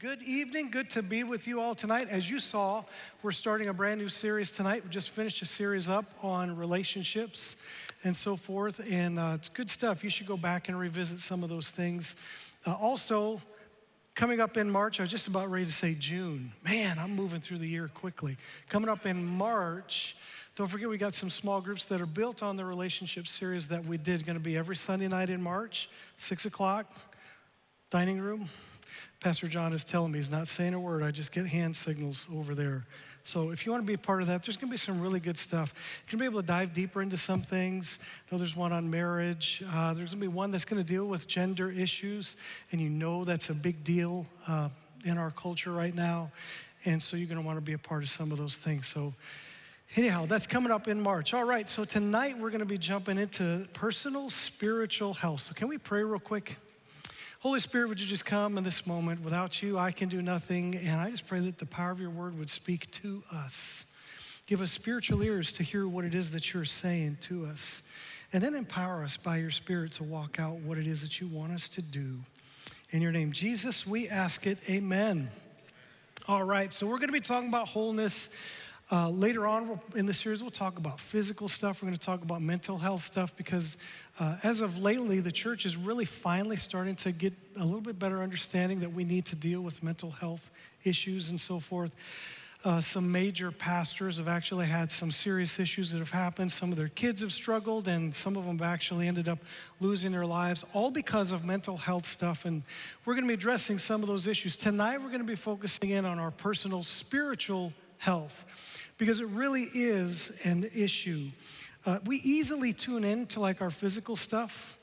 Good evening. Good to be with you all tonight. As you saw, we're starting a brand new series tonight. We just finished a series up on relationships and so forth, and uh, it's good stuff. You should go back and revisit some of those things. Uh, also, coming up in March, I was just about ready to say June. Man, I'm moving through the year quickly. Coming up in March, don't forget we got some small groups that are built on the relationship series that we did. Going to be every Sunday night in March, six o'clock, dining room. Pastor John is telling me he's not saying a word. I just get hand signals over there. So if you want to be a part of that, there's going to be some really good stuff. You're going to be able to dive deeper into some things. I know there's one on marriage. Uh, there's going to be one that's going to deal with gender issues, and you know that's a big deal uh, in our culture right now. And so you're going to want to be a part of some of those things. So anyhow, that's coming up in March. All right, so tonight we're going to be jumping into personal spiritual health. So can we pray real quick? Holy Spirit, would you just come in this moment? Without you, I can do nothing. And I just pray that the power of your word would speak to us. Give us spiritual ears to hear what it is that you're saying to us. And then empower us by your Spirit to walk out what it is that you want us to do. In your name, Jesus, we ask it. Amen. All right, so we're going to be talking about wholeness. Uh, later on in the series, we'll talk about physical stuff. We're going to talk about mental health stuff because uh, as of lately, the church is really finally starting to get a little bit better understanding that we need to deal with mental health issues and so forth. Uh, some major pastors have actually had some serious issues that have happened. Some of their kids have struggled, and some of them have actually ended up losing their lives, all because of mental health stuff. And we're going to be addressing some of those issues. Tonight, we're going to be focusing in on our personal spiritual health because it really is an issue. Uh, we easily tune in to like our physical stuff.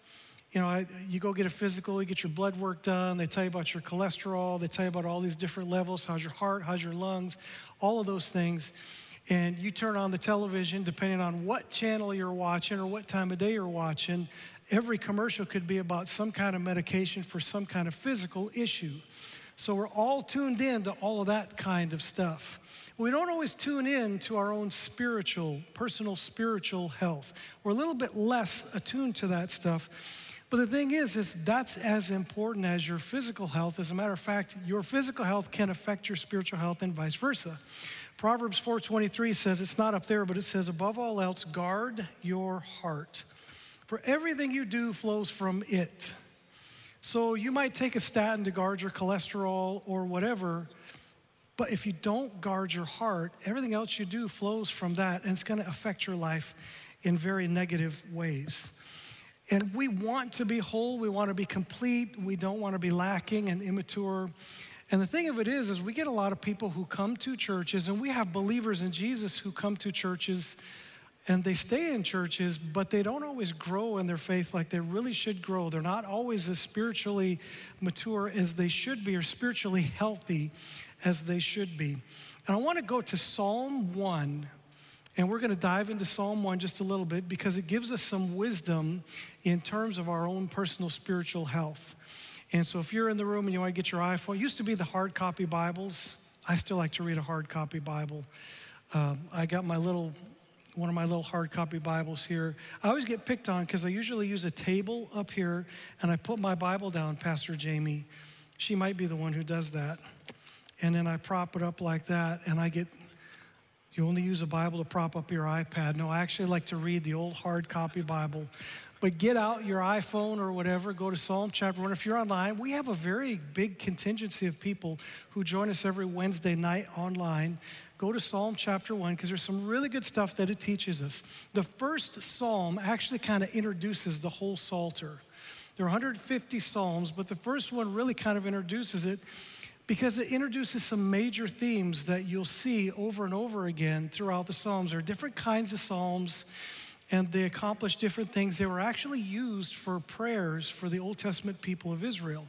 You know, I, you go get a physical, you get your blood work done, they tell you about your cholesterol, they tell you about all these different levels how's your heart, how's your lungs, all of those things. And you turn on the television, depending on what channel you're watching or what time of day you're watching, every commercial could be about some kind of medication for some kind of physical issue. So we're all tuned in to all of that kind of stuff. We don't always tune in to our own spiritual, personal spiritual health. We're a little bit less attuned to that stuff. But the thing is, is that's as important as your physical health. As a matter of fact, your physical health can affect your spiritual health and vice versa. Proverbs 4:23 says it's not up there, but it says above all else, guard your heart. For everything you do flows from it. So you might take a statin to guard your cholesterol or whatever, but if you don't guard your heart, everything else you do flows from that, and it's going to affect your life in very negative ways. And we want to be whole, we want to be complete, we don't want to be lacking and immature. And the thing of it is, is we get a lot of people who come to churches, and we have believers in Jesus who come to churches and they stay in churches, but they don't always grow in their faith like they really should grow. They're not always as spiritually mature as they should be or spiritually healthy as they should be. And I want to go to Psalm 1, and we're going to dive into Psalm 1 just a little bit because it gives us some wisdom in terms of our own personal spiritual health. And so if you're in the room and you want to get your iPhone, it used to be the hard copy Bibles. I still like to read a hard copy Bible. Um, I got my little, one of my little hard copy Bibles here. I always get picked on because I usually use a table up here and I put my Bible down, Pastor Jamie. She might be the one who does that and then I prop it up like that, and I get, you only use a Bible to prop up your iPad. No, I actually like to read the old hard copy Bible. But get out your iPhone or whatever, go to Psalm chapter 1. If you're online, we have a very big contingency of people who join us every Wednesday night online. Go to Psalm chapter 1 because there's some really good stuff that it teaches us. The first psalm actually kind of introduces the whole Psalter. There are 150 psalms, but the first one really kind of introduces it because it introduces some major themes that you'll see over and over again throughout the Psalms. There are different kinds of Psalms, and they accomplish different things. They were actually used for prayers for the Old Testament people of Israel.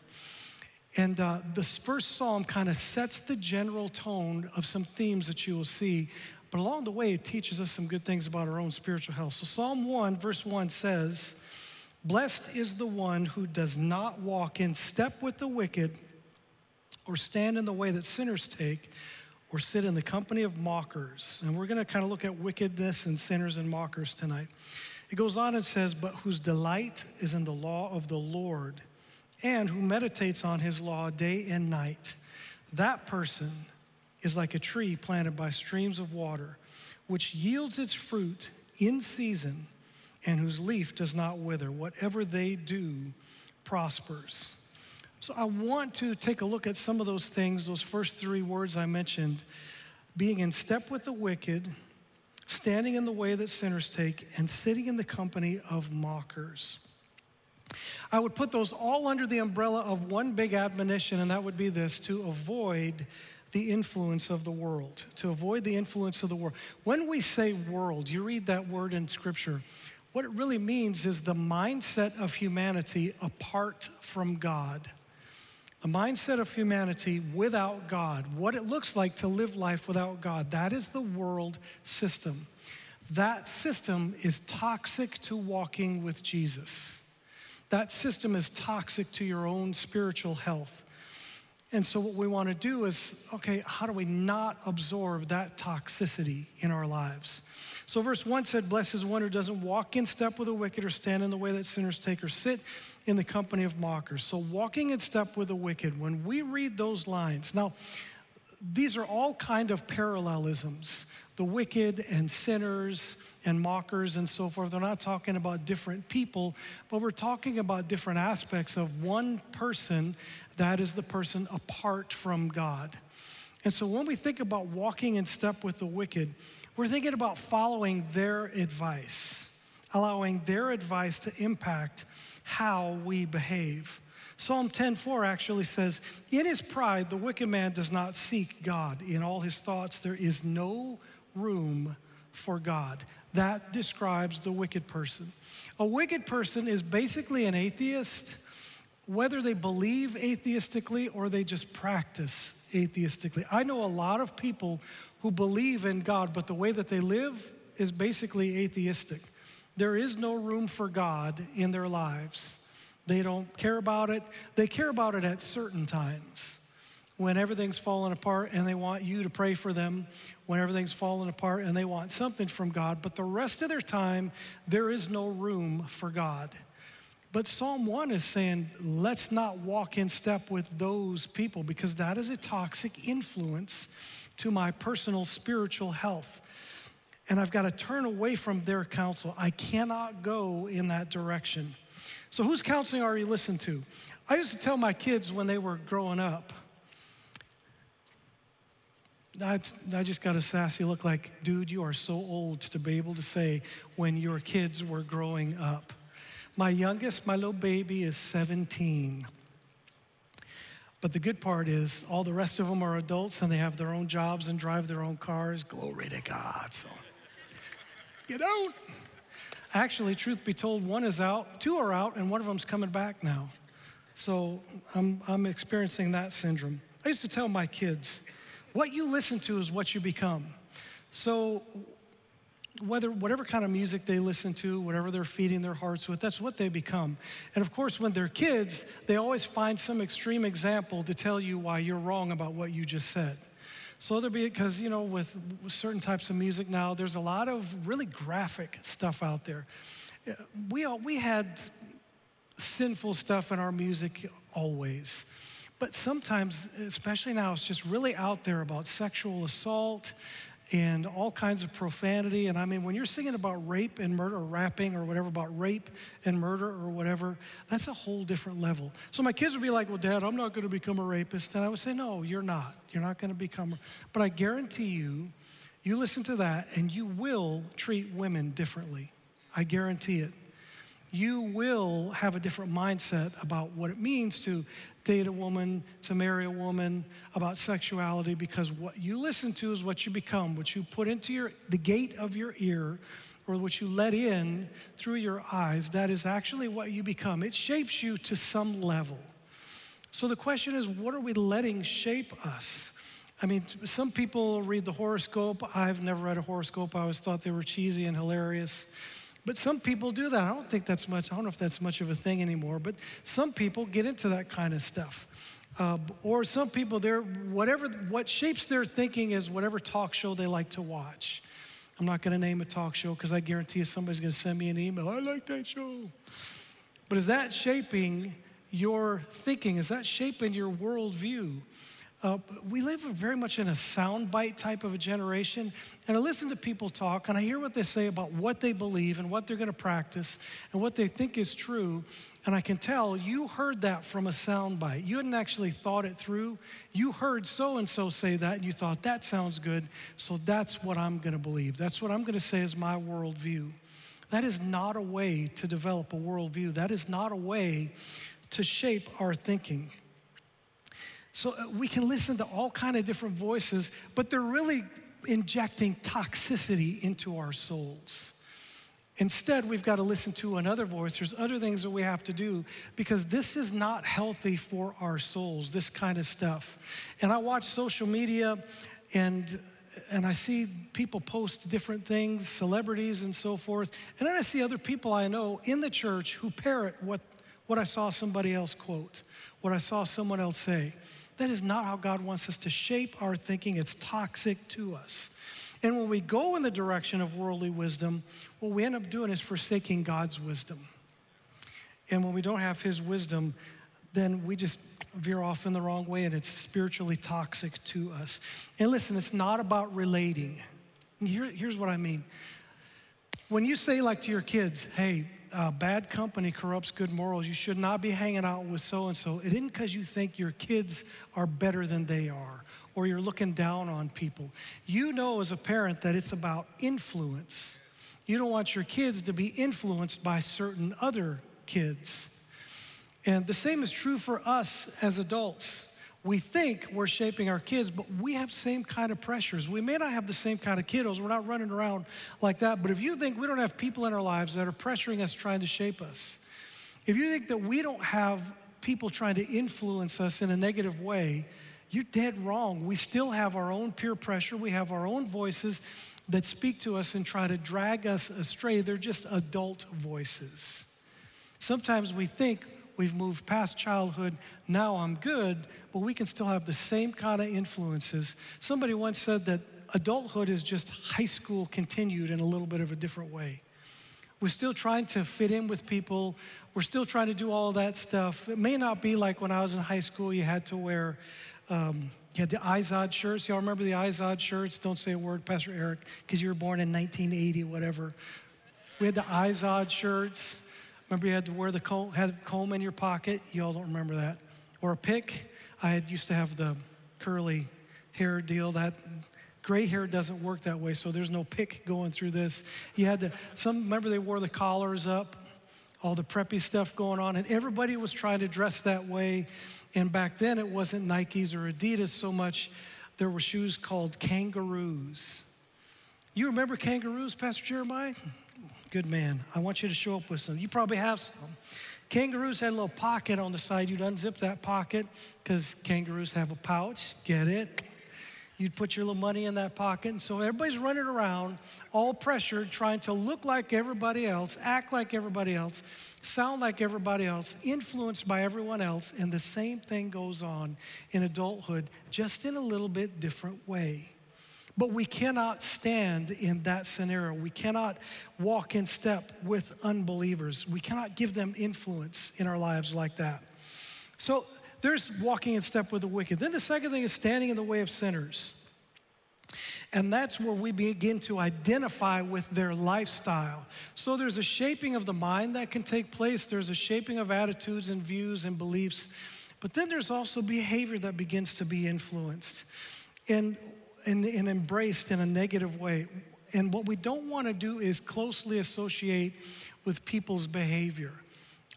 And uh, this first psalm kind of sets the general tone of some themes that you will see. But along the way, it teaches us some good things about our own spiritual health. So, Psalm 1, verse 1 says, Blessed is the one who does not walk in step with the wicked or stand in the way that sinners take, or sit in the company of mockers. And we're going to kind of look at wickedness and sinners and mockers tonight. It goes on and says, But whose delight is in the law of the Lord, and who meditates on his law day and night. that person is like a tree planted by streams of water, which yields its fruit in season and whose leaf does not wither. Whatever they do prospers. So I want to take a look at some of those things, those first three words I mentioned being in step with the wicked, standing in the way that sinners take, and sitting in the company of mockers. I would put those all under the umbrella of one big admonition, and that would be this to avoid the influence of the world, to avoid the influence of the world. When we say world, you read that word in Scripture, what it really means is the mindset of humanity apart from God. The mindset of humanity without God, what it looks like to live life without God, that is the world system. That system is toxic to walking with Jesus. That system is toxic to your own spiritual health. And so, what we want to do is okay, how do we not absorb that toxicity in our lives? So, verse 1 said, Blessed is one who doesn't walk in step with the wicked or stand in the way that sinners take or sit in the company of mockers. So, walking in step with the wicked, when we read those lines, now, these are all kind of parallelisms the wicked and sinners and mockers and so forth. They're not talking about different people, but we're talking about different aspects of one person that is the person apart from God. And so when we think about walking in step with the wicked, we're thinking about following their advice, allowing their advice to impact how we behave. Psalm 10:4 actually says, "In his pride the wicked man does not seek God. In all his thoughts there is no room for God." That describes the wicked person. A wicked person is basically an atheist, whether they believe atheistically or they just practice atheistically. I know a lot of people who believe in God, but the way that they live is basically atheistic. There is no room for God in their lives. They don't care about it. They care about it at certain times when everything's falling apart and they want you to pray for them, when everything's falling apart and they want something from God, but the rest of their time, there is no room for God. But Psalm 1 is saying, let's not walk in step with those people because that is a toxic influence to my personal spiritual health. And I've got to turn away from their counsel. I cannot go in that direction. So, whose counseling are you listening to? I used to tell my kids when they were growing up, I, just got a sassy look like, dude, you are so old to be able to say when your kids were growing up. My youngest, my little baby, is 17. But the good part is, all the rest of them are adults and they have their own jobs and drive their own cars. Glory to God. So, you don't. Actually, truth be told, one is out, two are out, and one of them's coming back now. So I'm, I'm experiencing that syndrome. I used to tell my kids, what you listen to is what you become. So whether whatever kind of music they listen to, whatever they're feeding their hearts with, that's what they become. And of course, when they're kids, they always find some extreme example to tell you why you're wrong about what you just said. So there be because you know with certain types of music now, there's a lot of really graphic stuff out there. We all, we had sinful stuff in our music always. But sometimes, especially now, it's just really out there about sexual assault and all kinds of profanity. And I mean, when you're singing about rape and murder, or rapping or whatever about rape and murder or whatever, that's a whole different level. So my kids would be like, Well, Dad, I'm not going to become a rapist. And I would say, No, you're not. You're not going to become. But I guarantee you, you listen to that and you will treat women differently. I guarantee it you will have a different mindset about what it means to date a woman, to marry a woman, about sexuality, because what you listen to is what you become, what you put into your, the gate of your ear, or what you let in through your eyes, that is actually what you become. It shapes you to some level. So the question is, what are we letting shape us? I mean, some people read the horoscope. I've never read a horoscope. I always thought they were cheesy and hilarious. But some people do that. I don't think that's much, I don't know if that's much of a thing anymore, but some people get into that kind of stuff. Uh, or some people, they're, whatever, what shapes their thinking is whatever talk show they like to watch. I'm not going to name a talk show because I guarantee you somebody's going to send me an email. I like that show. But is that shaping your thinking? Is that shaping your worldview? Uh, we live very much in a soundbite type of a generation, and I listen to people talk, and I hear what they say about what they believe and what they're going to practice and what they think is true, and I can tell you heard that from a soundbite. You hadn't actually thought it through. You heard so and so say that, and you thought that sounds good, so that's what I'm going to believe. That's what I'm going to say is my worldview. That is not a way to develop a worldview. That is not a way to shape our thinking. So uh, we can listen to all kind of different voices, but they're really injecting toxicity into our souls. Instead, we've got to listen to another voice. There's other things that we have to do because this is not healthy for our souls, this kind of stuff. And I watch social media and and I see people post different things, celebrities and so forth. And then I see other people I know in the church who parrot what, what I saw somebody else quote, what I saw someone else say. That is not how God wants us to shape our thinking. It's toxic to us. And when we go in the direction of worldly wisdom, what we end up doing is forsaking God's wisdom. And when we don't have His wisdom, then we just veer off in the wrong way and it's spiritually toxic to us. And listen, it's not about relating. Here, here's what I mean. When you say, like to your kids, hey, uh, bad company corrupts good morals. You should not be hanging out with so and so. It isn't because you think your kids are better than they are or you're looking down on people. You know as a parent that it's about influence. You don't want your kids to be influenced by certain other kids. And the same is true for us as adults. We think we're shaping our kids, but we have same kind of pressures. We may not have the same kind of kiddos. We're not running around like that. But if you think we don't have people in our lives that are pressuring us, trying to shape us, if you think that we don't have people trying to influence us in a negative way, you're dead wrong. We still have our own peer pressure. We have our own voices that speak to us and try to drag us astray. They're just adult voices. Sometimes we think we've moved past childhood, now I'm good, but we can still have the same kind of influences. Somebody once said that adulthood is just high school continued in a little bit of a different way. We're still trying to fit in with people. We're still trying to do all that stuff. It may not be like when I was in high school, you had to wear, um, you had the Izod shirts. Y'all remember the Izod shirts? Don't say a word, Pastor Eric, because you were born in 1980, whatever. We had the Izod shirts. Remember you had to wear the comb, had comb in your pocket? You all don't remember that. Or a pick. I had, used to have the curly hair deal. That gray hair doesn't work that way, so there's no pick going through this. You had to, some, remember they wore the collars up, all the preppy stuff going on, and everybody was trying to dress that way. And back then it wasn't Nikes or Adidas so much. There were shoes called kangaroos. You remember kangaroos, Pastor Jeremiah? Good man. I want you to show up with some. You probably have some. Kangaroos had a little pocket on the side. You'd unzip that pocket because kangaroos have a pouch. Get it? You'd put your little money in that pocket. And so everybody's running around, all pressured, trying to look like everybody else, act like everybody else, sound like everybody else, influenced by everyone else. And the same thing goes on in adulthood, just in a little bit different way. But we cannot stand in that scenario. We cannot walk in step with unbelievers. We cannot give them influence in our lives like that. So there's walking in step with the wicked. Then the second thing is standing in the way of sinners. And that's where we begin to identify with their lifestyle. So there's a shaping of the mind that can take place, there's a shaping of attitudes and views and beliefs. But then there's also behavior that begins to be influenced. And and, and embraced in a negative way. And what we don't want to do is closely associate with people's behavior.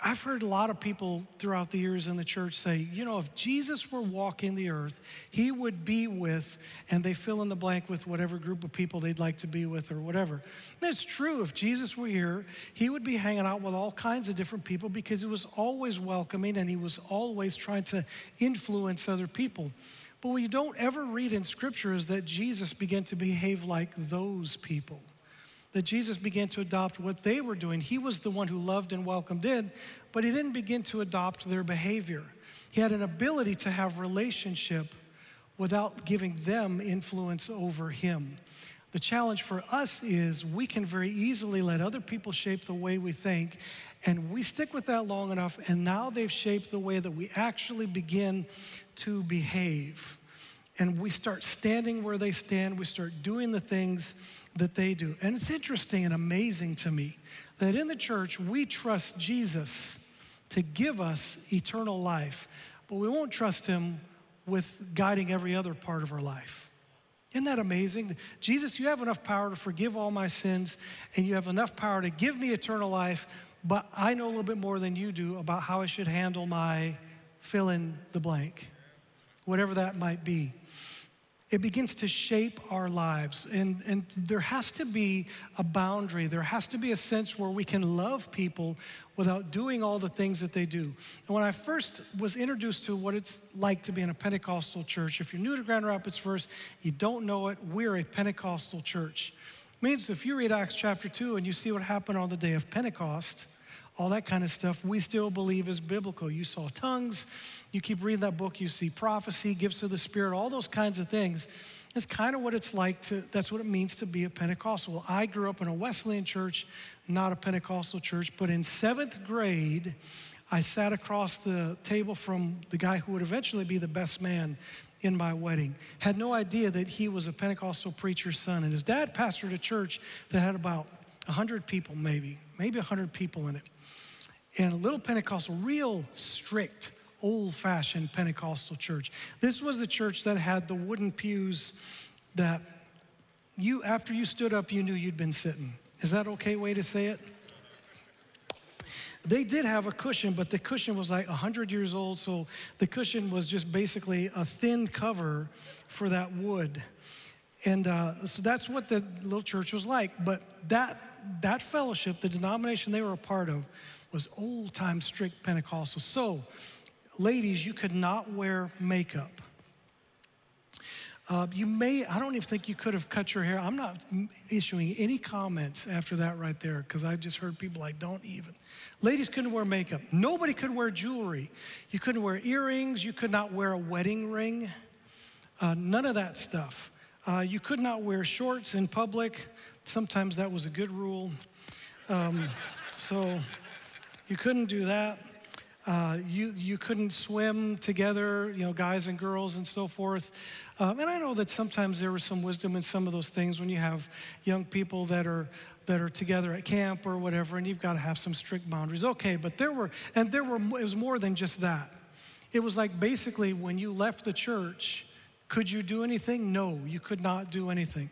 I've heard a lot of people throughout the years in the church say, you know, if Jesus were walking the earth, he would be with, and they fill in the blank with whatever group of people they'd like to be with or whatever. That's true. If Jesus were here, he would be hanging out with all kinds of different people because he was always welcoming and he was always trying to influence other people. But what you don't ever read in Scripture is that Jesus began to behave like those people. That Jesus began to adopt what they were doing. He was the one who loved and welcomed in, but he didn't begin to adopt their behavior. He had an ability to have relationship without giving them influence over him. The challenge for us is we can very easily let other people shape the way we think, and we stick with that long enough, and now they've shaped the way that we actually begin to behave. and we start standing where they stand. We start doing the things that they do. And it's interesting and amazing to me that in the church, we trust Jesus to give us eternal life, but we won't trust him with guiding every other part of our life. Isn't that amazing? Jesus, you have enough power to forgive all my sins, and you have enough power to give me eternal life, but I know a little bit more than you do about how I should handle my fill in the blank, whatever that might be it begins to shape our lives. And, and there has to be a boundary. There has to be a sense where we can love people without doing all the things that they do. And when I first was introduced to what it's like to be in a Pentecostal church, if you're new to Grand Rapids First, you don't know it, we're a Pentecostal church. It means if you read Acts chapter 2 and you see what happened on the day of Pentecost, all that kind of stuff, we still believe is biblical. You saw tongues, you keep reading that book, you see prophecy, gifts of the Spirit, all those kinds of things. It's kind of what it's like to, that's what it means to be a Pentecostal. I grew up in a Wesleyan church, not a Pentecostal church, but in seventh grade, I sat across the table from the guy who would eventually be the best man in my wedding. Had no idea that he was a Pentecostal preacher's son. And his dad pastored a church that had about 100 people, maybe, maybe 100 people in it in a little Pentecostal, real strict, old fashioned Pentecostal church. This was the church that had the wooden pews that you, after you stood up, you knew you'd been sitting. Is that okay way to say it? They did have a cushion, but the cushion was like 100 years old, so the cushion was just basically a thin cover for that wood. And uh, so that's what the little church was like. But that, that fellowship, the denomination they were a part of, was old time strict Pentecostal. So, ladies, you could not wear makeup. Uh, you may, I don't even think you could have cut your hair. I'm not issuing any comments after that right there because I just heard people like, don't even. Ladies couldn't wear makeup. Nobody could wear jewelry. You couldn't wear earrings. You could not wear a wedding ring. Uh, none of that stuff. Uh, you could not wear shorts in public. Sometimes that was a good rule. Um, so, you couldn't do that. Uh, you, you couldn't swim together, you know, guys and girls and so forth. Um, and I know that sometimes there was some wisdom in some of those things when you have young people that are that are together at camp or whatever, and you've got to have some strict boundaries. Okay, but there were, and there were, it was more than just that. It was like basically when you left the church, could you do anything? No, you could not do anything.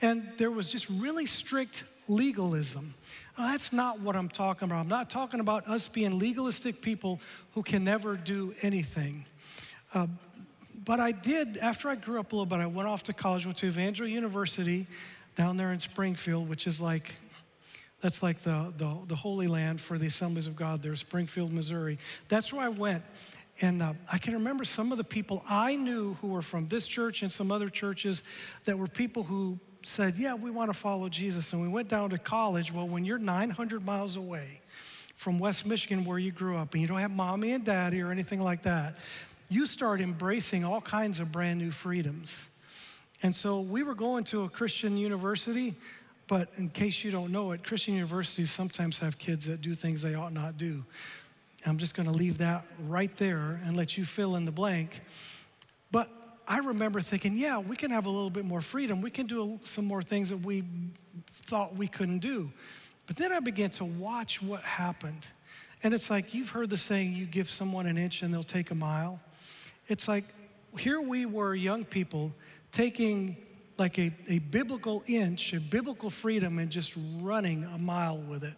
And there was just really strict legalism. that's not what I'm talking about. I'm not talking about us being legalistic people who can never do anything. Uh, but I did, after I grew up a little bit, I went off to college, went to Evangel University down there in Springfield, which is like, that's like the, the, the holy land for the Assemblies of God there, Springfield, Missouri. That's where I went. And uh, I can remember some of the people I knew who were from this church and some other churches that were people who said, Yeah, we want to follow Jesus. And we went down to college. Well, when you're 900 miles away from West Michigan, where you grew up, and you don't have mommy and daddy or anything like that, you start embracing all kinds of brand new freedoms. And so we were going to a Christian university, but in case you don't know it, Christian universities sometimes have kids that do things they ought not do. I'm just going to leave that right there and let you fill in the blank. I remember thinking, yeah, we can have a little bit more freedom. We can do some more things that we thought we couldn't do. But then I began to watch what happened. And it's like you've heard the saying, you give someone an inch and they'll take a mile. It's like here we were, young people, taking like a, a biblical inch, a biblical freedom, and just running a mile with it.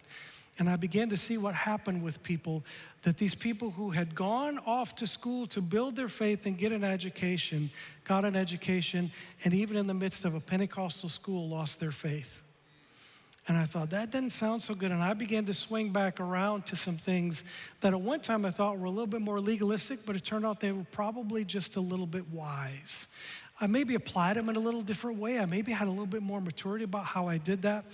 And I began to see what happened with people that these people who had gone off to school to build their faith and get an education got an education, and even in the midst of a Pentecostal school, lost their faith. And I thought, that didn't sound so good. And I began to swing back around to some things that at one time I thought were a little bit more legalistic, but it turned out they were probably just a little bit wise. I maybe applied them in a little different way. I maybe had a little bit more maturity about how I did that.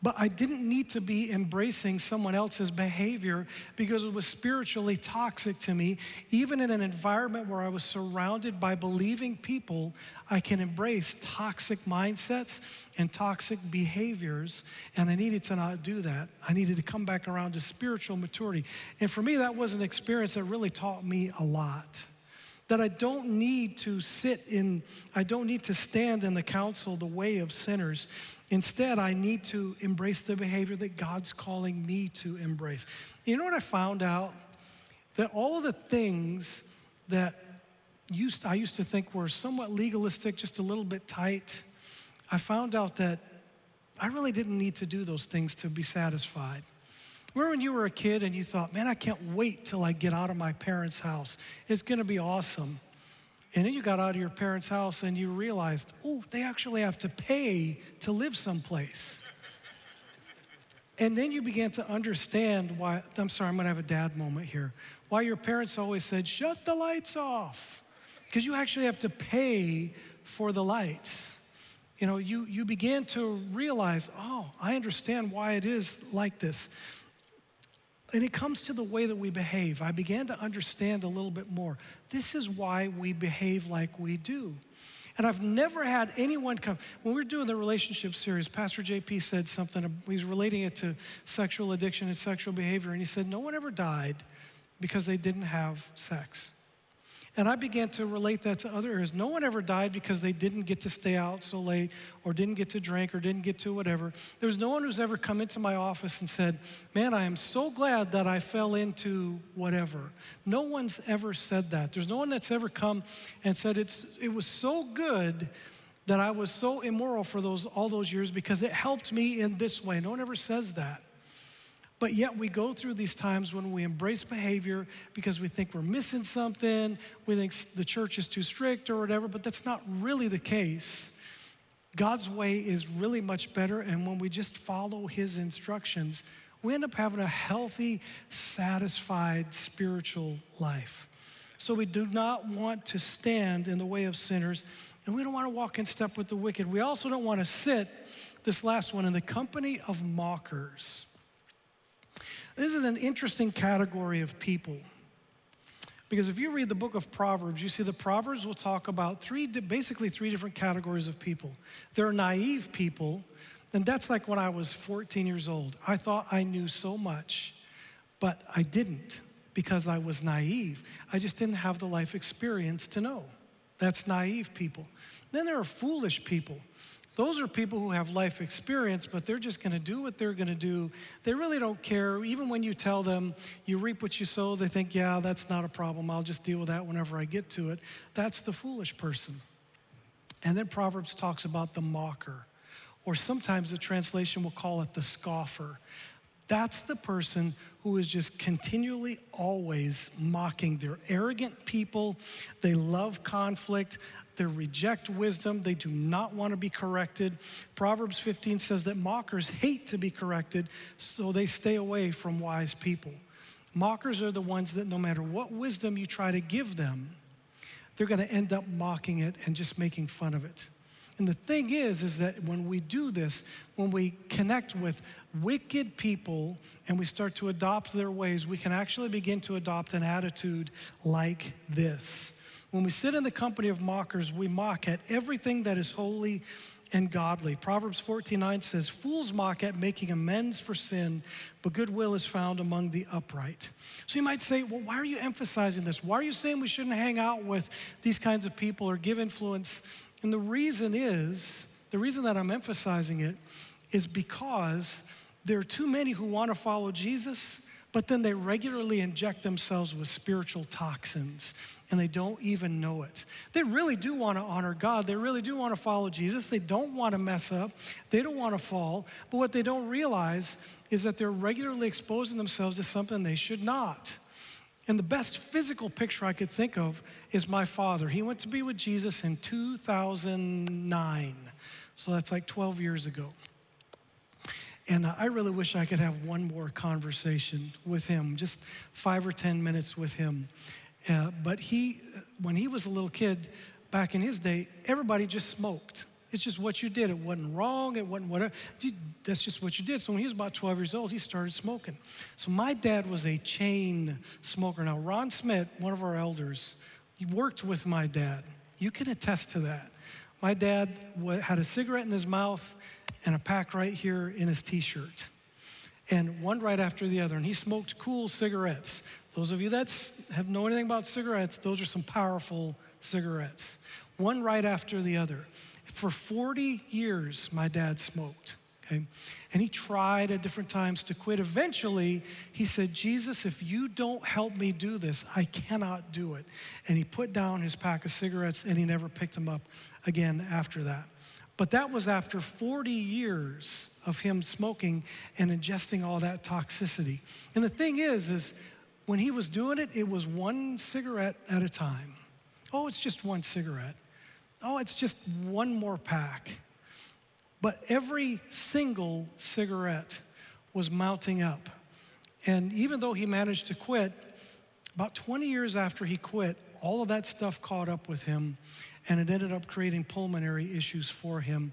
But I didn't need to be embracing someone else's behavior because it was spiritually toxic to me. Even in an environment where I was surrounded by believing people, I can embrace toxic mindsets and toxic behaviors. And I needed to not do that. I needed to come back around to spiritual maturity. And for me, that was an experience that really taught me a lot. that I don't need to sit in, I don't need to stand in the counsel, the way of sinners. Instead, I need to embrace the behavior that God's calling me to embrace. You know what I found out? That all the things that used, I used to think were somewhat legalistic, just a little bit tight, I found out that I really didn't need to do those things to be satisfied. Remember when you were a kid and you thought, man, I can't wait till I get out of my parents' house. It's gonna be awesome. And then you got out of your parents' house and you realized, oh, they actually have to pay to live someplace. and then you began to understand why, I'm sorry, I'm gonna have a dad moment here, why your parents always said, shut the lights off. Because you actually have to pay for the lights. You know, you, you began to realize, oh, I understand why it is like this. And it comes to the way that we behave. I began to understand a little bit more. This is why we behave like we do. And I've never had anyone come. When we were doing the relationship series, Pastor JP said something, he's relating it to sexual addiction and sexual behavior. And he said, No one ever died because they didn't have sex. And I began to relate that to other areas. No one ever died because they didn't get to stay out so late or didn't get to drink or didn't get to whatever. There's no one who's ever come into my office and said, Man, I am so glad that I fell into whatever. No one's ever said that. There's no one that's ever come and said, it's, It was so good that I was so immoral for those, all those years because it helped me in this way. No one ever says that. But yet we go through these times when we embrace behavior because we think we're missing something, we think the church is too strict or whatever, but that's not really the case. God's way is really much better, and when we just follow His instructions, we end up having a healthy, satisfied spiritual life. So we do not want to stand in the way of sinners, and we don't want to walk in step with the wicked. We also don't want to sit, this last one, in the company of mockers. This is an interesting category of people. Because if you read the book of Proverbs, you see the Proverbs will talk about three, basically three different categories of people. There are naive people, and that's like when I was 14 years old. I thought I knew so much, but I didn't because I was naive. I just didn't have the life experience to know. That's naive people. Then there are foolish people. Those are people who have life experience, but they're just going to do what they're going to do. They really don't care. Even when you tell them you reap what you sow, they think, yeah, that's not a problem. I'll just deal with that whenever I get to it. That's the foolish person. And then Proverbs talks about the mocker, or sometimes the translation will call it the scoffer. That's the person who is just continually always mocking. They're arrogant people. They love conflict. They reject wisdom. They do not want to be corrected. Proverbs 15 says that mockers hate to be corrected, so they stay away from wise people. Mockers are the ones that no matter what wisdom you try to give them, they're going to end up mocking it and just making fun of it. And the thing is, is that when we do this, when we connect with wicked people and we start to adopt their ways, we can actually begin to adopt an attitude like this. When we sit in the company of mockers, we mock at everything that is holy and godly. Proverbs 14:9 says, "Fools mock at making amends for sin, but goodwill is found among the upright." So you might say, "Well, why are you emphasizing this? Why are you saying we shouldn't hang out with these kinds of people or give influence?" And the reason is, the reason that I'm emphasizing it is because there are too many who want to follow Jesus, but then they regularly inject themselves with spiritual toxins and they don't even know it. They really do want to honor God. They really do want to follow Jesus. They don't want to mess up. They don't want to fall. But what they don't realize is that they're regularly exposing themselves to something they should not. And the best physical picture I could think of is my father. He went to be with Jesus in 2009. So that's like 12 years ago. And I really wish I could have one more conversation with him, just five or 10 minutes with him. Uh, but he, when he was a little kid back in his day, everybody just smoked. It's just what you did. It wasn't wrong. It wasn't whatever. That's just what you did. So when he was about 12 years old, he started smoking. So my dad was a chain smoker. Now, Ron Smith, one of our elders, worked with my dad. You can attest to that. My dad had a cigarette in his mouth and a pack right here in his t shirt, and one right after the other. And he smoked Kool cigarettes. Those of you that have know anything about cigarettes, those are some powerful cigarettes. One right after the other. For 40 years, my dad smoked. Okay? And he tried at different times to quit. Eventually, he said, Jesus, if you don't help me do this, I cannot do it. And he put down his pack of cigarettes and he never picked them up again after that. But that was after 40 years of him smoking and ingesting all that toxicity. And the thing is, is when he was doing it, it was one cigarette at a time. Oh, it's just one cigarette. Oh, it's just one more pack. But every single cigarette was mounting up. And even though he managed to quit, about 20 years after he quit, all of that stuff caught up with him, and it ended up creating pulmonary issues for him.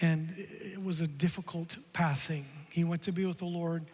And it was a difficult passing. He went to be with the Lord.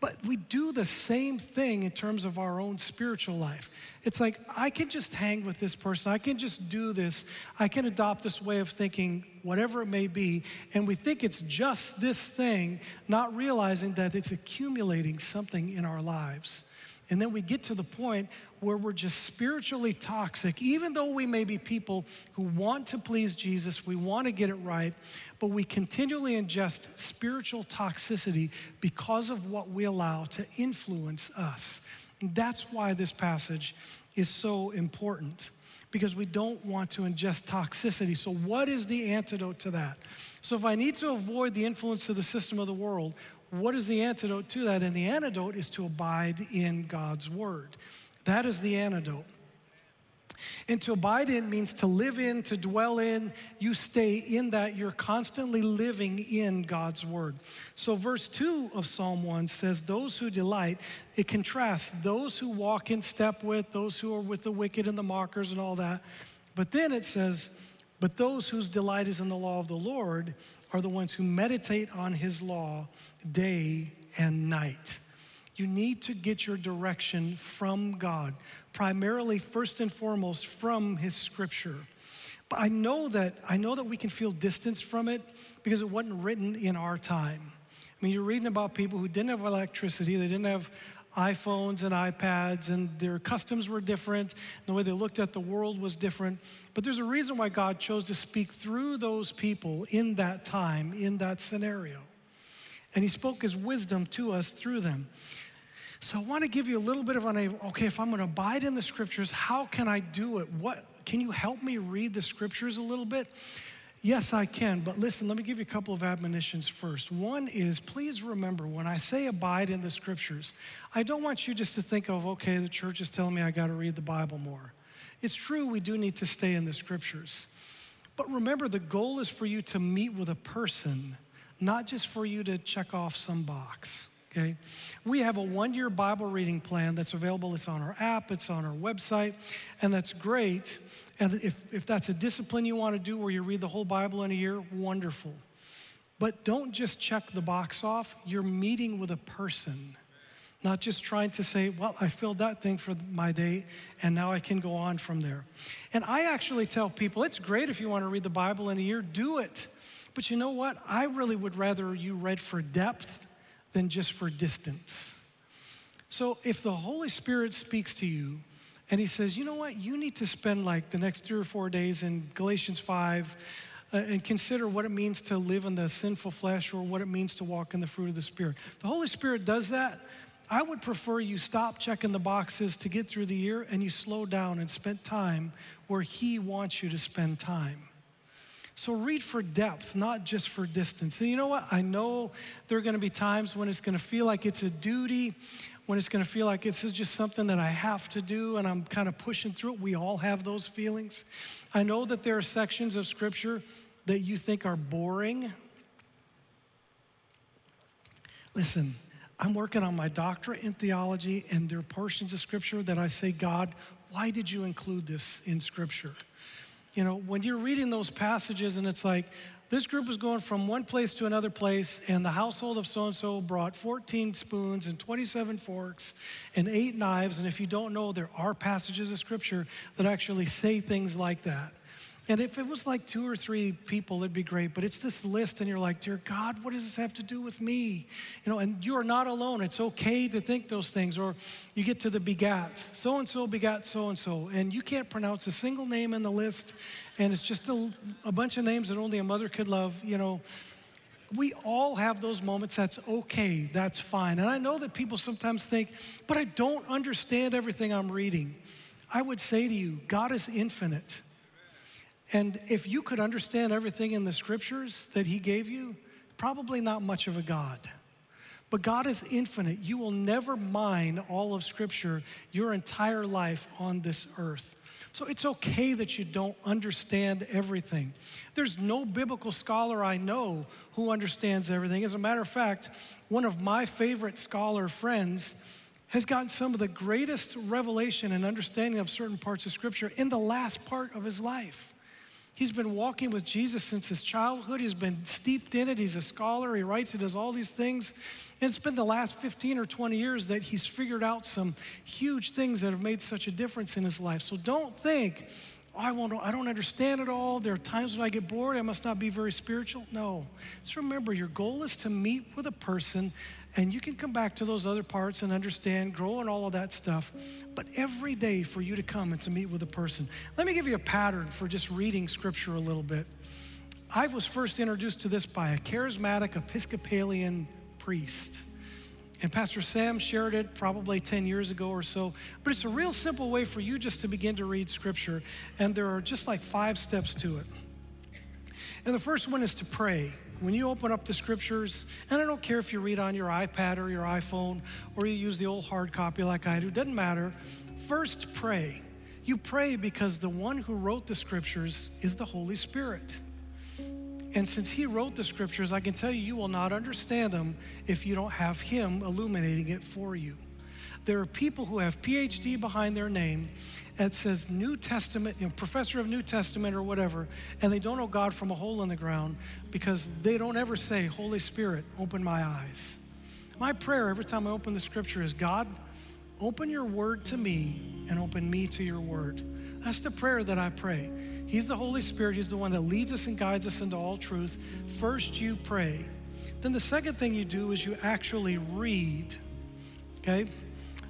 But we do the same thing in terms of our own spiritual life. It's like, I can just hang with this person. I can just do this. I can adopt this way of thinking, whatever it may be. And we think it's just this thing, not realizing that it's accumulating something in our lives. And then we get to the point where we're just spiritually toxic, even though we may be people who want to please Jesus, we want to get it right, but we continually ingest spiritual toxicity because of what we allow to influence us. And that's why this passage is so important because we don't want to ingest toxicity. So, what is the antidote to that? So, if I need to avoid the influence of the system of the world, what is the antidote to that? And the antidote is to abide in God's word. That is the antidote. And to abide in means to live in, to dwell in. You stay in that. You're constantly living in God's word. So, verse 2 of Psalm 1 says, Those who delight, it contrasts those who walk in step with, those who are with the wicked and the mockers and all that. But then it says, But those whose delight is in the law of the Lord are the ones who meditate on his law day and night. You need to get your direction from God, primarily, first and foremost, from His Scripture. But I know that I know that we can feel distance from it because it wasn't written in our time. I mean, you're reading about people who didn't have electricity, they didn't have iPhones and iPads, and their customs were different. The way they looked at the world was different. But there's a reason why God chose to speak through those people in that time, in that scenario. And He spoke His wisdom to us through them. So I want to give you a little bit of an okay, if I'm going to abide in the scriptures, how can I do it? What can you help me read the scriptures a little bit? Yes, I can, but listen, let me give you a couple of admonitions first. One is please remember when I say abide in the scriptures, I don't want you just to think of, okay, the church is telling me I got to read the Bible more. It's true, we do need to stay in the scriptures. But remember, the goal is for you to meet with a person, not just for you to check off some box okay? We have a one year Bible reading plan that's available. It's on our app, it's on our website, and that's great. And if, if that's a discipline you want to do where you read the whole Bible in a year, wonderful. But don't just check the box off, you're meeting with a person. Not just trying to say, well, I filled that thing for my day and now I can go on from there. And I actually tell people it's great if you want to read the Bible in a year, do it. But you know what? I really would rather you read for depth than just for distance. So if the Holy Spirit speaks to you and he says, you know what, you need to spend like the next three or four days in Galatians 5 uh, and consider what it means to live in the sinful flesh or what it means to walk in the fruit of the Spirit. The Holy Spirit does that. I would prefer you stop checking the boxes to get through the year and you slow down and spend time where He wants you to spend time. So read for depth, not just for distance. And you know what? I know there are going to be times when it's going to feel like it's a duty, when it's going to feel like this is just something that I have to do and I'm kind of pushing through it. We all have those feelings. I know that there are sections of scripture that you think are boring. Listen, I'm working on my doctorate in theology, and there are portions of scripture that I say, God, why did you include this in scripture? You know, when you're reading those passages and it's like, this group was going from one place to another place, and the household of so and so brought 14 spoons and 27 forks and eight knives. And if you don't know, there are passages of scripture that actually say things like that. And if it was like two or three people, it'd be great. But it's this list, and you're like, Dear God, what does this have to do with me? You know, and you are not alone. It's okay to think those things. Or you get to the begats. So and so begat so and so. And you can't pronounce a single name in the list. And it's just a, a bunch of names that only a mother could love, you know. We all have those moments. That's okay. That's fine. And I know that people sometimes think, but I don't understand everything I'm reading. I would say to you, God is infinite. And if you could understand everything in the scriptures that He gave you, probably not much of a God. But God is infinite. You will never mine all of Scripture your entire life on this earth. So it's okay that you don't understand everything. There's no biblical scholar I know who understands everything. As a matter of fact, one of my favorite scholar friends has gotten some of the greatest revelation and understanding of certain parts of Scripture in the last part of his life. He's been walking with Jesus since his childhood. He's been steeped in it. He's a scholar. He writes, he does all these things. And it's been the last 15 or 20 years that he's figured out some huge things that have made such a difference in his life. So don't think, oh, I, won't, I don't understand it all. There are times when I get bored. I must not be very spiritual. No. Just remember, your goal is to meet with a person and you can come back to those other parts and understand, grow, and all of that stuff. But every day for you to come and to meet with a person. Let me give you a pattern for just reading scripture a little bit. I was first introduced to this by a charismatic Episcopalian priest. And Pastor Sam shared it probably 10 years ago or so. But it's a real simple way for you just to begin to read scripture. And there are just like five steps to it. And the first one is to pray when you open up the scriptures, and I don't care if you read on your iPad or your iPhone or you use the old hard copy like I do, doesn't matter. First, pray. You pray because the one who wrote the scriptures is the Holy Spirit. And since he wrote the scriptures, I can tell you, you will not understand them if you don't have him illuminating it for you. There are people who have PhD behind their name that says New Testament, you know, professor of New Testament or whatever, and they don't know God from a hole in the ground because they don't ever say, Holy Spirit, open my eyes. My prayer every time I open the scripture is, God, open your word to me and open me to your word. That's the prayer that I pray. He's the Holy Spirit, He's the one that leads us and guides us into all truth. First, you pray. Then the second thing you do is you actually read. Okay?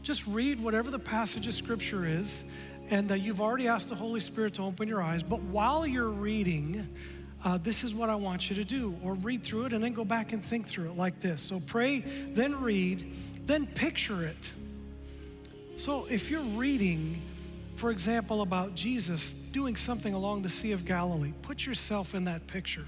Just read whatever the passage of scripture is and uh, you've already asked the Holy Spirit to open your eyes, but while you're reading, uh, this is what I want you to do. Or read through it and then go back and think through it like this. So pray, then read, then picture it. So if you're reading, for example, about Jesus doing something along the Sea of Galilee, put yourself in that picture.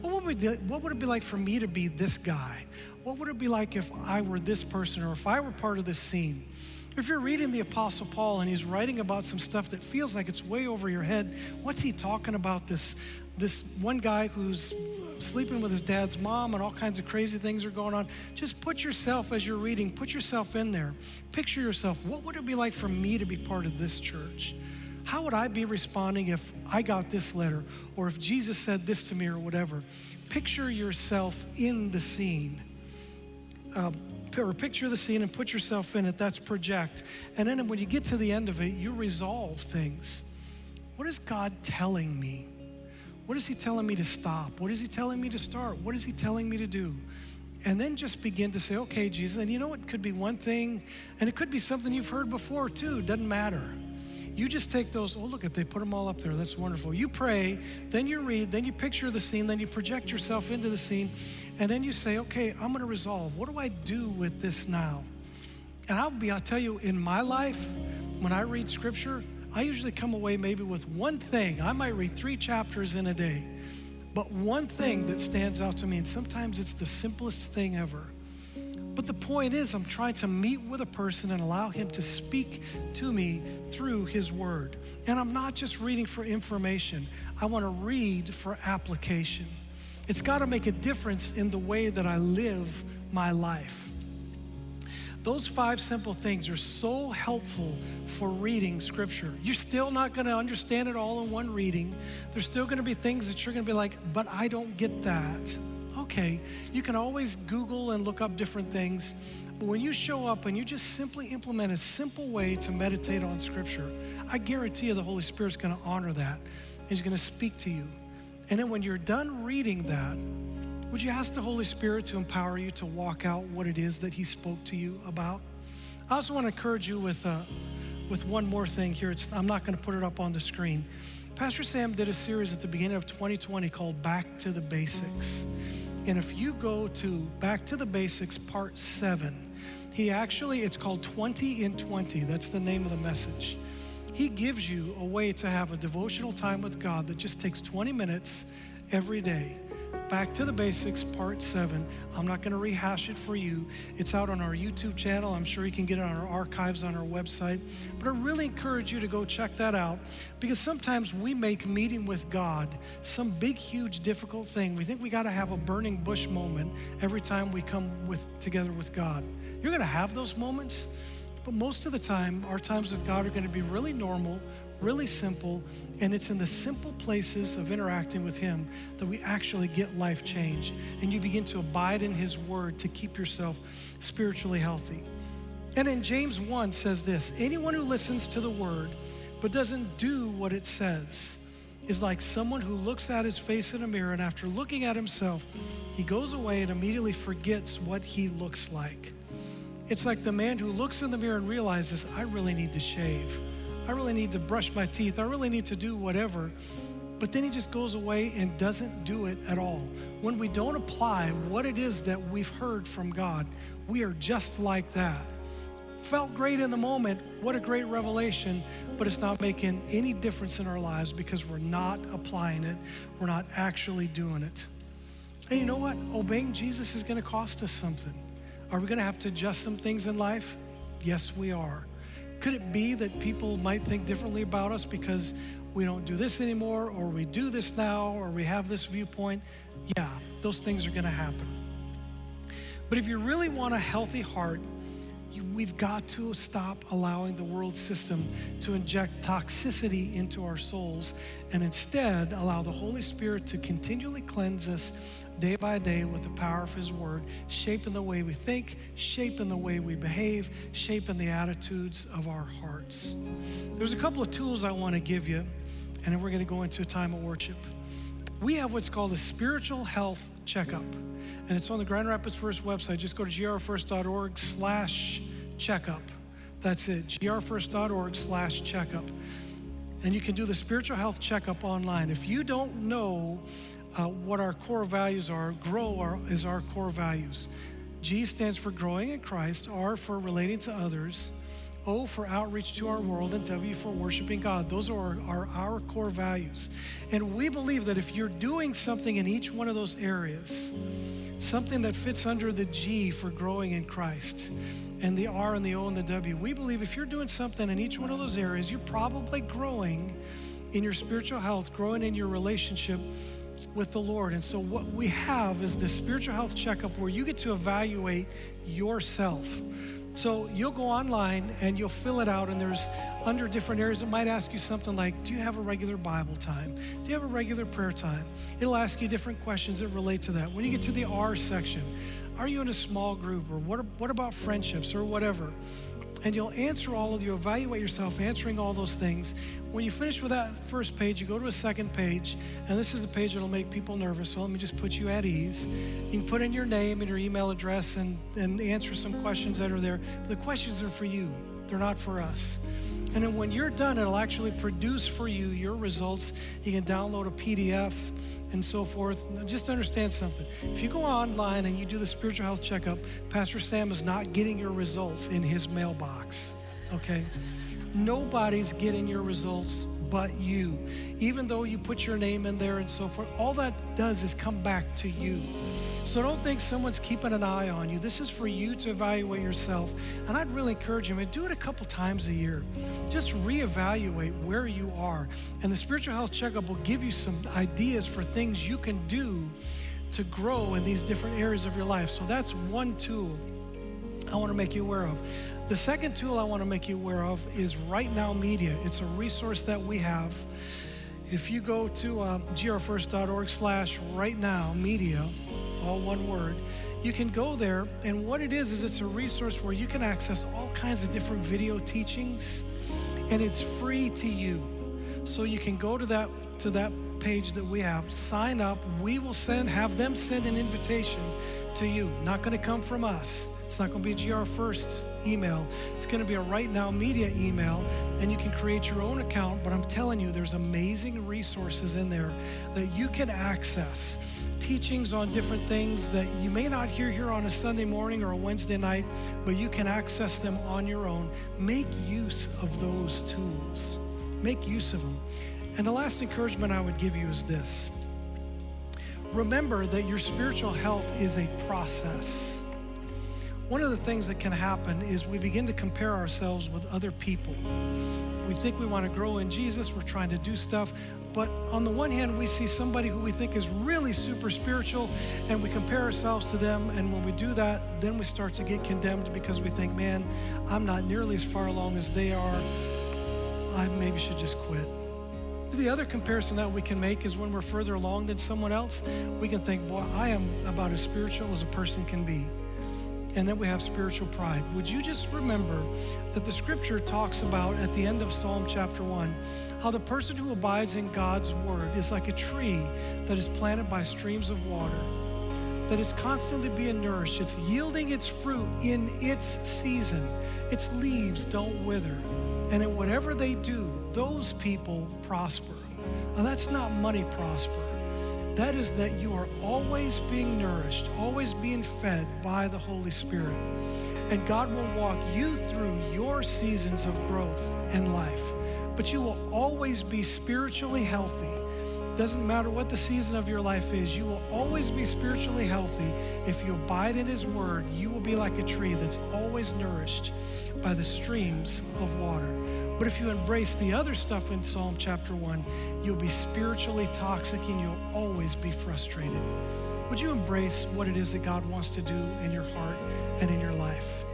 What would, we, what would it be like for me to be this guy? What would it be like if I were this person or if I were part of this scene? If you're reading the Apostle Paul and he's writing about some stuff that feels like it's way over your head, what's he talking about? This, this one guy who's sleeping with his dad's mom and all kinds of crazy things are going on. Just put yourself, as you're reading, put yourself in there. Picture yourself. What would it be like for me to be part of this church? How would I be responding if I got this letter or if Jesus said this to me or whatever? Picture yourself in the scene. Uh, or picture the scene and put yourself in it. That's project. And then when you get to the end of it, you resolve things. What is God telling me? What is He telling me to stop? What is He telling me to start? What is He telling me to do? And then just begin to say, okay, Jesus, and you know it could be one thing, and it could be something you've heard before too, doesn't matter. You just take those, oh, look at, they put them all up there. That's wonderful. You pray, then you read, then you picture the scene, then you project yourself into the scene, and then you say, okay, I'm going to resolve. What do I do with this now? And I'll be, I'll tell you, in my life, when I read scripture, I usually come away maybe with one thing. I might read three chapters in a day, but one thing that stands out to me, and sometimes it's the simplest thing ever. But the point is, I'm trying to meet with a person and allow him to speak to me through his word. And I'm not just reading for information, I want to read for application. It's got to make a difference in the way that I live my life. Those five simple things are so helpful for reading scripture. You're still not going to understand it all in one reading. There's still going to be things that you're going to be like, but I don't get that okay, you can always Google and look up different things. But when you show up and you just simply implement a simple way to meditate on Scripture, I guarantee you the Holy Spirit's going to honor that. He's going to speak to you. And then when you're done reading that, would you ask the Holy Spirit to empower you to walk out what it is that He spoke to you about? I also want to encourage you with, uh, with one more thing here. It's, I'm not going to put it up on the screen. Pastor Sam did a series at the beginning of 2020 called Back to the Basics. And if you go to Back to the Basics, part seven, he actually, it's called 20 in 20. That's the name of the message. He gives you a way to have a devotional time with God that just takes 20 minutes every day. Back to the Basics, Part 7. I'm not going to rehash it for you. It's out on our YouTube channel. I'm sure you can get it on our archives on our website. But I really encourage you to go check that out because sometimes we make meeting with God some big, huge, difficult thing. We think we got to have a burning bush moment every time we come with, together with God. You're going to have those moments, but most of the time, our times with God are going to be really normal, really simple, and it's in the simple places of interacting with Him that we actually get life change. And you begin to abide in His Word to keep yourself spiritually healthy. And in James 1 says this anyone who listens to the Word but doesn't do what it says is like someone who looks at his face in a mirror and after looking at himself, he goes away and immediately forgets what he looks like. It's like the man who looks in the mirror and realizes, I really need to shave. I really need to brush my teeth. I really need to do whatever. But then he just goes away and doesn't do it at all. When we don't apply what it is that we've heard from God, we are just like that. Felt great in the moment. What a great revelation. But it's not making any difference in our lives because we're not applying it. We're not actually doing it. And you know what? Obeying Jesus is going to cost us something. Are we going to have to adjust some things in life? Yes, we are. Could it be that people might think differently about us because we don't do this anymore, or we do this now, or we have this viewpoint? Yeah, those things are going to happen. But if you really want a healthy heart, you, we've got to stop allowing the world system to inject toxicity into our souls and instead allow the Holy Spirit to continually cleanse us day by day with the power of His Word, shaping the way we think, shaping the way we behave, shaping the attitudes of our hearts. There's a couple of tools I want to give you, and then we're going to go into a time of worship. We have what's called a spiritual health checkup, and it's on the Grand Rapids First website. Just go to grfirst.org slash checkup. That's it, grfirst.org slash checkup. And you can do the spiritual health checkup online. If you don't know uh, what our core values are. Grow our, is our core values. G stands for growing in Christ, R for relating to others, O for outreach to our world, and W for worshiping God. Those are are our core values. And we believe that if you're doing something in each one of those areas, something that fits under the G for growing in Christ, and the R and the O and the W, we believe if you're doing something in each one of those areas, you're probably growing in your spiritual health, growing in your relationship with the Lord. And so, what we have is the spiritual health checkup where you get to evaluate yourself. So, you'll go online and you'll fill it out, and there's under different areas, it might ask you something like Do you have a regular Bible time? Do you have a regular prayer time? It'll ask you different questions that relate to that. When you get to the R section, are you in a small group? Or what, what about friendships or whatever? And you'll answer all of you evaluate yourself answering all those things. When you finish with that first page you go to a second page and this is the page that'll make people nervous so let me just put you at ease. You can put in your name and your email address and, and answer some questions that are there the questions are for you. They're not for us. And then when you're done it'll actually produce for you your results. You can download a pdf and so forth. Just understand something. If you go online and you do the spiritual health checkup, Pastor Sam is not getting your results in his mailbox, okay? Nobody's getting your results but you. Even though you put your name in there and so forth, all that does is come back to you. So don't think someone's keeping an eye on you. This is for you to evaluate yourself. And I'd really encourage you, man, do it a couple times a year. Just reevaluate where you are. And the spiritual health checkup will give you some ideas for things you can do to grow in these different areas of your life. So that's one tool I want to make you aware of. The second tool I want to make you aware of is Right Now Media. It's a resource that we have. If you go to uh, grfirst.org slash right now media, all one word, you can go there. And what it is, is it's a resource where you can access all kinds of different video teachings, and it's free to you. So you can go to that to that page that we have, sign up. We will send, have them send an invitation to you. Not going to come from us. It's not going to be a GR First email. It's going to be a Right Now Media email, and you can create your own account. But I'm telling you, there's amazing resources in there that you can access. Teachings on different things that you may not hear here on a Sunday morning or a Wednesday night, but you can access them on your own. Make use of those tools. Make use of them. And the last encouragement I would give you is this remember that your spiritual health is a process. One of the things that can happen is we begin to compare ourselves with other people. We think we want to grow in Jesus, we're trying to do stuff, but on the one hand, we see somebody who we think is really super spiritual and we compare ourselves to them. And when we do that, then we start to get condemned because we think, man, I'm not nearly as far along as they are. I maybe should just quit. The other comparison that we can make is when we're further along than someone else, we can think, boy, I am about as spiritual as a person can be and then we have spiritual pride. Would you just remember that the scripture talks about at the end of Psalm chapter 1 how the person who abides in God's word is like a tree that is planted by streams of water, that is constantly being nourished, it's yielding its fruit in its season, its leaves don't wither, and in whatever they do, those people prosper. Now, that's not money prosper. That is that you are always being nourished, always being fed by the Holy Spirit. And God will walk you through your seasons of growth in life. But you will always be spiritually healthy. Doesn't matter what the season of your life is, you will always be spiritually healthy. If you abide in His Word, you will be like a tree that's always nourished by the streams of water. But if you embrace the other stuff in Psalm chapter 1, you'll be spiritually toxic and you'll always be frustrated. Would you embrace what it is that God wants to do in your heart and in your life?